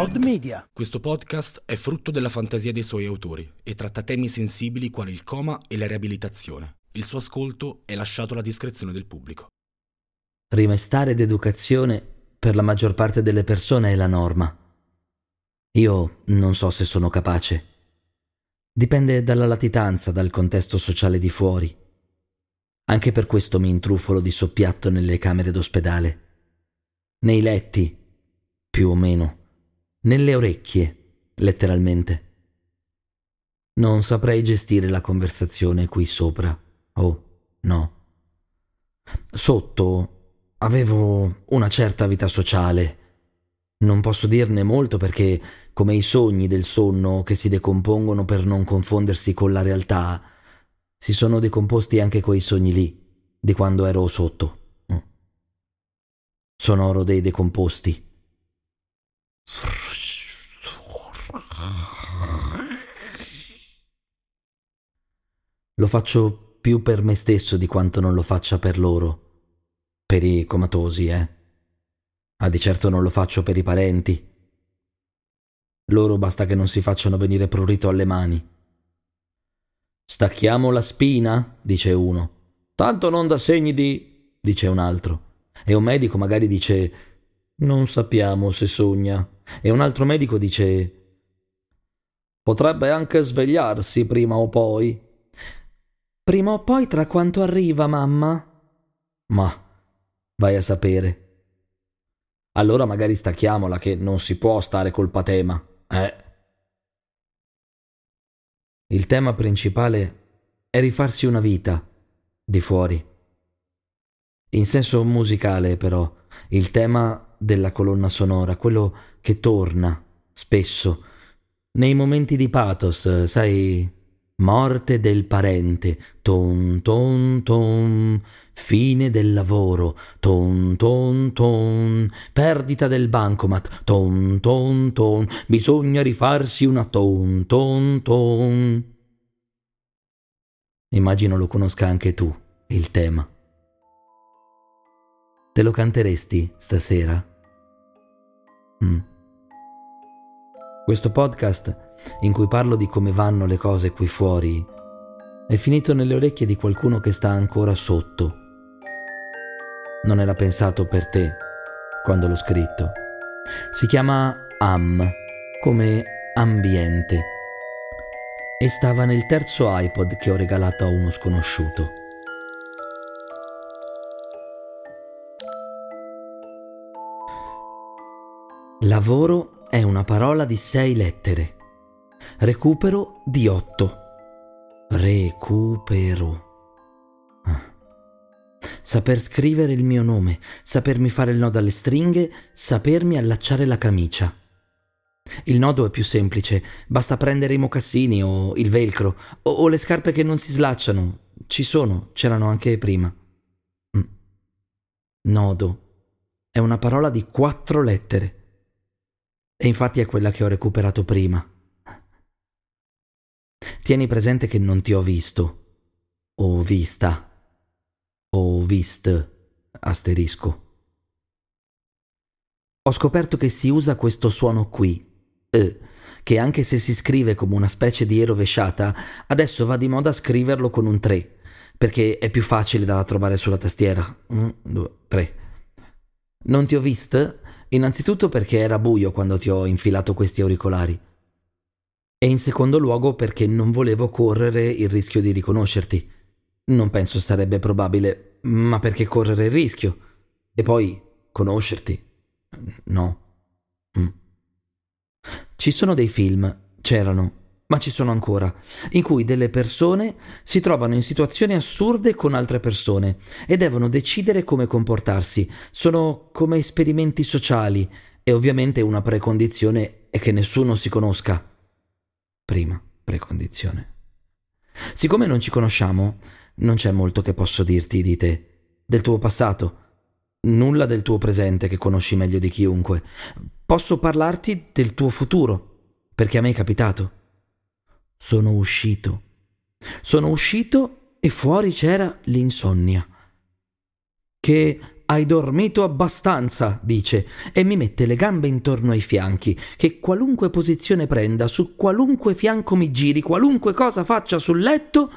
Pod Media. Questo podcast è frutto della fantasia dei suoi autori e tratta temi sensibili quali il coma e la riabilitazione. Il suo ascolto è lasciato alla discrezione del pubblico. Rimestare ed educazione per la maggior parte delle persone è la norma. Io non so se sono capace. Dipende dalla latitanza, dal contesto sociale di fuori. Anche per questo mi intrufolo di soppiatto nelle camere d'ospedale. Nei letti, più o meno. Nelle orecchie, letteralmente. Non saprei gestire la conversazione qui sopra. Oh, no. Sotto avevo una certa vita sociale. Non posso dirne molto perché, come i sogni del sonno che si decompongono per non confondersi con la realtà, si sono decomposti anche quei sogni lì, di quando ero sotto. Mm. Sonoro dei decomposti. Lo faccio più per me stesso di quanto non lo faccia per loro. Per i comatosi, eh. Ma di certo non lo faccio per i parenti. Loro basta che non si facciano venire prurito alle mani. Stacchiamo la spina, dice uno. Tanto non dà segni di... dice un altro. E un medico magari dice... non sappiamo se sogna. E un altro medico dice... potrebbe anche svegliarsi prima o poi. Prima o poi tra quanto arriva, mamma? Ma vai a sapere. Allora magari stacchiamola che non si può stare col patema, eh. Il tema principale è rifarsi una vita di fuori. In senso musicale, però, il tema della colonna sonora, quello che torna spesso nei momenti di pathos, sai, morte del parente, ton ton ton, fine del lavoro, ton ton ton, perdita del bancomat, ton ton ton, bisogna rifarsi una ton ton ton. Immagino lo conosca anche tu, il tema. Te lo canteresti stasera? Mm. Questo podcast in cui parlo di come vanno le cose qui fuori, è finito nelle orecchie di qualcuno che sta ancora sotto. Non era pensato per te quando l'ho scritto. Si chiama Am, come ambiente. E stava nel terzo iPod che ho regalato a uno sconosciuto. Lavoro è una parola di sei lettere. Recupero di 8. Recupero. Ah. Saper scrivere il mio nome, sapermi fare il nodo alle stringhe, sapermi allacciare la camicia. Il nodo è più semplice, basta prendere i mocassini o il velcro o, o le scarpe che non si slacciano. Ci sono, c'erano anche prima. Mm. Nodo è una parola di quattro lettere. E infatti è quella che ho recuperato prima. Tieni presente che non ti ho visto, o vista, o vist, asterisco. Ho scoperto che si usa questo suono qui, e, che anche se si scrive come una specie di E rovesciata, adesso va di moda scriverlo con un 3, perché è più facile da trovare sulla tastiera. 1, 2, 3. Non ti ho visto? Innanzitutto perché era buio quando ti ho infilato questi auricolari e in secondo luogo perché non volevo correre il rischio di riconoscerti. Non penso sarebbe probabile, ma perché correre il rischio? E poi conoscerti? No. Mm. Ci sono dei film, c'erano, ma ci sono ancora, in cui delle persone si trovano in situazioni assurde con altre persone e devono decidere come comportarsi. Sono come esperimenti sociali e ovviamente una precondizione è che nessuno si conosca prima precondizione. Siccome non ci conosciamo, non c'è molto che posso dirti di te, del tuo passato, nulla del tuo presente che conosci meglio di chiunque. Posso parlarti del tuo futuro, perché a me è capitato. Sono uscito. Sono uscito e fuori c'era l'insonnia. Che hai dormito abbastanza, dice, e mi mette le gambe intorno ai fianchi, che qualunque posizione prenda, su qualunque fianco mi giri, qualunque cosa faccia sul letto,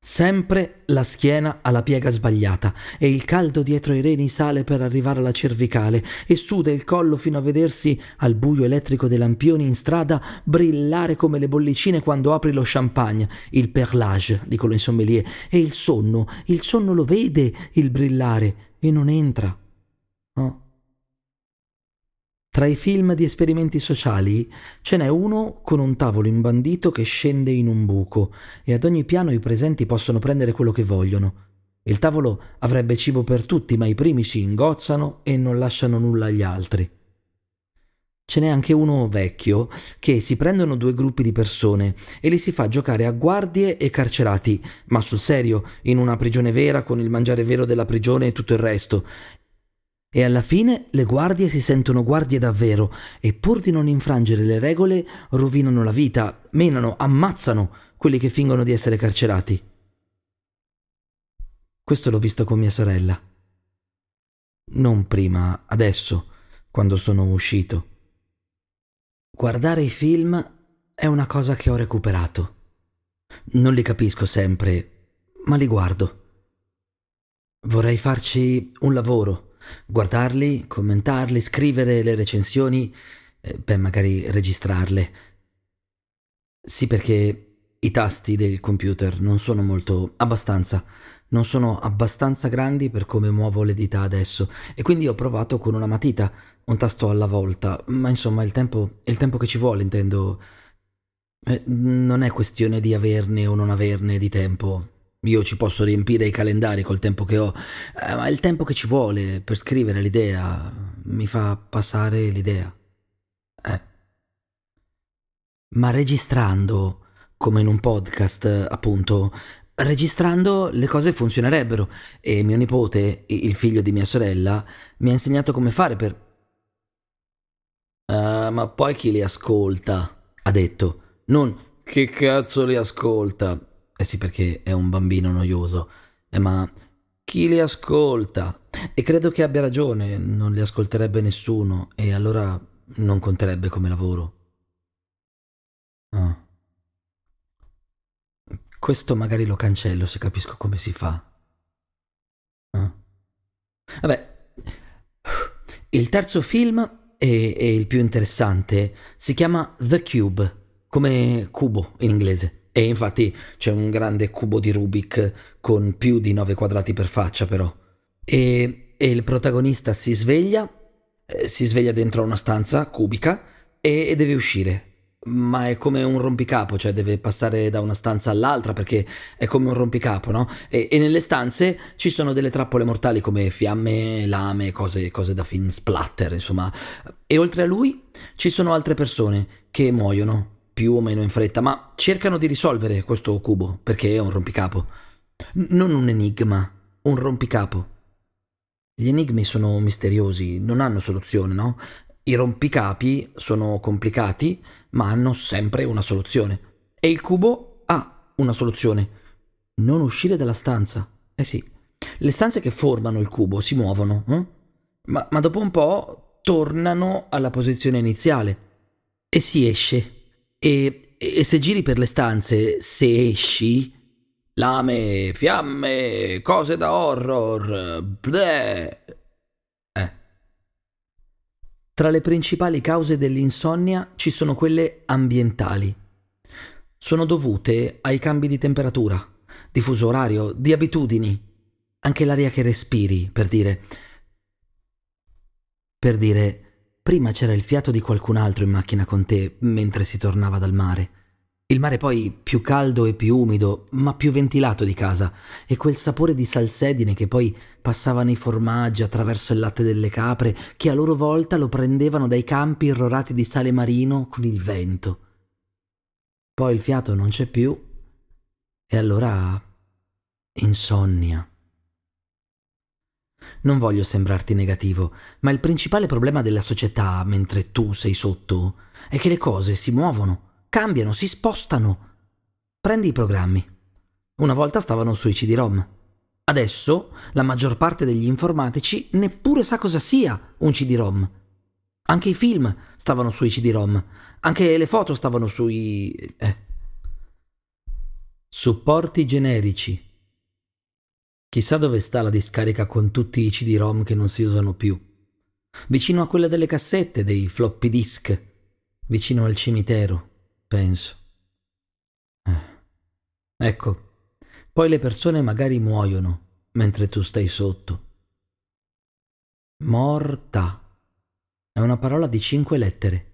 Sempre la schiena alla piega sbagliata e il caldo dietro i reni sale per arrivare alla cervicale e suda il collo fino a vedersi al buio elettrico dei lampioni in strada brillare come le bollicine quando apri lo champagne, il perlage, dicono i sommelier, e il sonno, il sonno lo vede il brillare e non entra. Oh. Tra i film di esperimenti sociali ce n'è uno con un tavolo imbandito che scende in un buco e ad ogni piano i presenti possono prendere quello che vogliono. Il tavolo avrebbe cibo per tutti, ma i primi si ingozzano e non lasciano nulla agli altri. Ce n'è anche uno vecchio che si prendono due gruppi di persone e li si fa giocare a guardie e carcerati, ma sul serio, in una prigione vera con il mangiare vero della prigione e tutto il resto, e alla fine le guardie si sentono guardie davvero e pur di non infrangere le regole rovinano la vita, menano, ammazzano quelli che fingono di essere carcerati. Questo l'ho visto con mia sorella. Non prima, adesso, quando sono uscito. Guardare i film è una cosa che ho recuperato. Non li capisco sempre, ma li guardo. Vorrei farci un lavoro guardarli, commentarli, scrivere le recensioni, eh, beh, magari registrarle. Sì, perché i tasti del computer non sono molto abbastanza, non sono abbastanza grandi per come muovo le dita adesso e quindi ho provato con una matita, un tasto alla volta, ma insomma il tempo, il tempo che ci vuole, intendo. Eh, non è questione di averne o non averne di tempo, io ci posso riempire i calendari col tempo che ho, eh, ma il tempo che ci vuole per scrivere l'idea mi fa passare l'idea. Eh. Ma registrando, come in un podcast, appunto, registrando le cose funzionerebbero e mio nipote, il figlio di mia sorella, mi ha insegnato come fare per... Uh, ma poi chi li ascolta? Ha detto. Non che cazzo li ascolta? Eh sì, perché è un bambino noioso. Eh, ma chi li ascolta? E credo che abbia ragione, non li ascolterebbe nessuno e allora non conterebbe come lavoro. Ah. Questo magari lo cancello se capisco come si fa. Ah. Vabbè, il terzo film e, e il più interessante si chiama The Cube, come cubo in inglese. E infatti c'è un grande cubo di Rubik con più di 9 quadrati per faccia però. E, e il protagonista si sveglia, eh, si sveglia dentro una stanza cubica e, e deve uscire. Ma è come un rompicapo, cioè deve passare da una stanza all'altra perché è come un rompicapo, no? E, e nelle stanze ci sono delle trappole mortali come fiamme, lame, cose, cose da film splatter, insomma. E oltre a lui ci sono altre persone che muoiono più o meno in fretta, ma cercano di risolvere questo cubo perché è un rompicapo. N- non un enigma, un rompicapo. Gli enigmi sono misteriosi, non hanno soluzione, no? I rompicapi sono complicati, ma hanno sempre una soluzione. E il cubo ha una soluzione. Non uscire dalla stanza. Eh sì. Le stanze che formano il cubo si muovono, eh? ma, ma dopo un po' tornano alla posizione iniziale e si esce e, e se giri per le stanze, se esci, lame, fiamme, cose da horror, bleh. Eh. Tra le principali cause dell'insonnia ci sono quelle ambientali. Sono dovute ai cambi di temperatura, di fuso orario, di abitudini, anche l'aria che respiri, per dire. Per dire Prima c'era il fiato di qualcun altro in macchina con te mentre si tornava dal mare. Il mare poi più caldo e più umido, ma più ventilato di casa, e quel sapore di salsedine che poi passava nei formaggi attraverso il latte delle capre, che a loro volta lo prendevano dai campi irrorati di sale marino con il vento. Poi il fiato non c'è più, e allora insonnia. Non voglio sembrarti negativo, ma il principale problema della società, mentre tu sei sotto, è che le cose si muovono, cambiano, si spostano. Prendi i programmi. Una volta stavano sui CD-ROM. Adesso la maggior parte degli informatici neppure sa cosa sia un CD-ROM. Anche i film stavano sui CD-ROM, anche le foto stavano sui... Eh. Supporti generici. Chissà dove sta la discarica con tutti i CD-ROM che non si usano più. Vicino a quella delle cassette, dei floppy disk. Vicino al cimitero, penso. Eh. Ecco, poi le persone magari muoiono mentre tu stai sotto. Morta. È una parola di cinque lettere.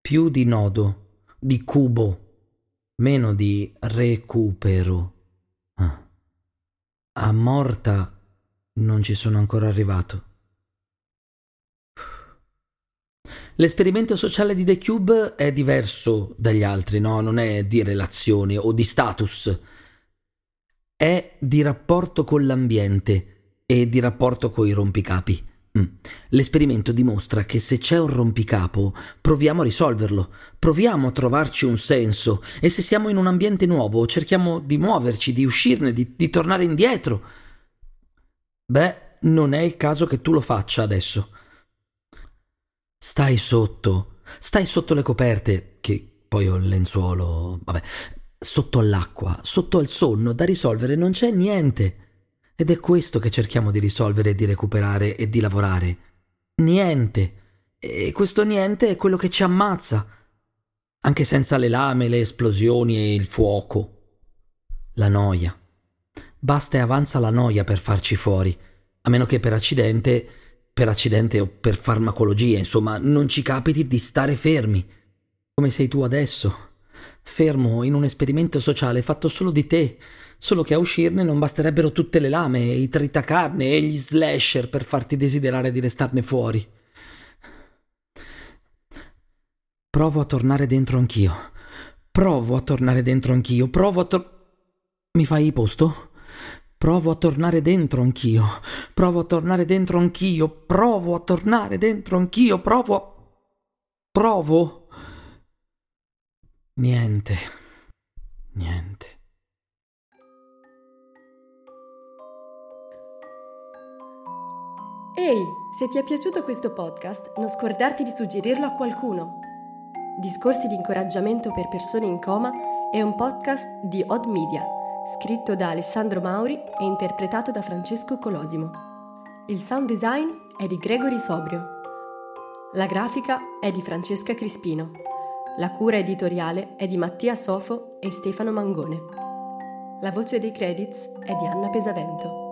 Più di nodo, di cubo, meno di recupero. Ah. A morta non ci sono ancora arrivato. L'esperimento sociale di The Cube è diverso dagli altri, no? Non è di relazione o di status è di rapporto con l'ambiente e di rapporto con i rompicapi. Mm. L'esperimento dimostra che se c'è un rompicapo, proviamo a risolverlo, proviamo a trovarci un senso e se siamo in un ambiente nuovo, cerchiamo di muoverci, di uscirne, di, di tornare indietro. Beh, non è il caso che tu lo faccia adesso. Stai sotto, stai sotto le coperte, che poi ho il lenzuolo, vabbè, sotto all'acqua, sotto al sonno, da risolvere non c'è niente. Ed è questo che cerchiamo di risolvere di recuperare e di lavorare. Niente. E questo niente è quello che ci ammazza. Anche senza le lame, le esplosioni e il fuoco. La noia. Basta e avanza la noia per farci fuori, a meno che per accidente, per accidente o per farmacologia, insomma, non ci capiti di stare fermi, come sei tu adesso fermo in un esperimento sociale fatto solo di te, solo che a uscirne non basterebbero tutte le lame, i tritacarne e gli slasher per farti desiderare di restarne fuori. Provo a tornare dentro anch'io. Provo a tornare dentro anch'io. Provo a tor... Mi fai posto? Provo a tornare dentro anch'io. Provo a tornare dentro anch'io. Provo a tornare dentro anch'io. Provo a... Provo. Niente. Niente. Ehi, se ti è piaciuto questo podcast, non scordarti di suggerirlo a qualcuno. Discorsi di incoraggiamento per persone in coma è un podcast di Odd Media, scritto da Alessandro Mauri e interpretato da Francesco Colosimo. Il sound design è di Gregory Sobrio. La grafica è di Francesca Crispino. La cura editoriale è di Mattia Sofo e Stefano Mangone. La voce dei credits è di Anna Pesavento.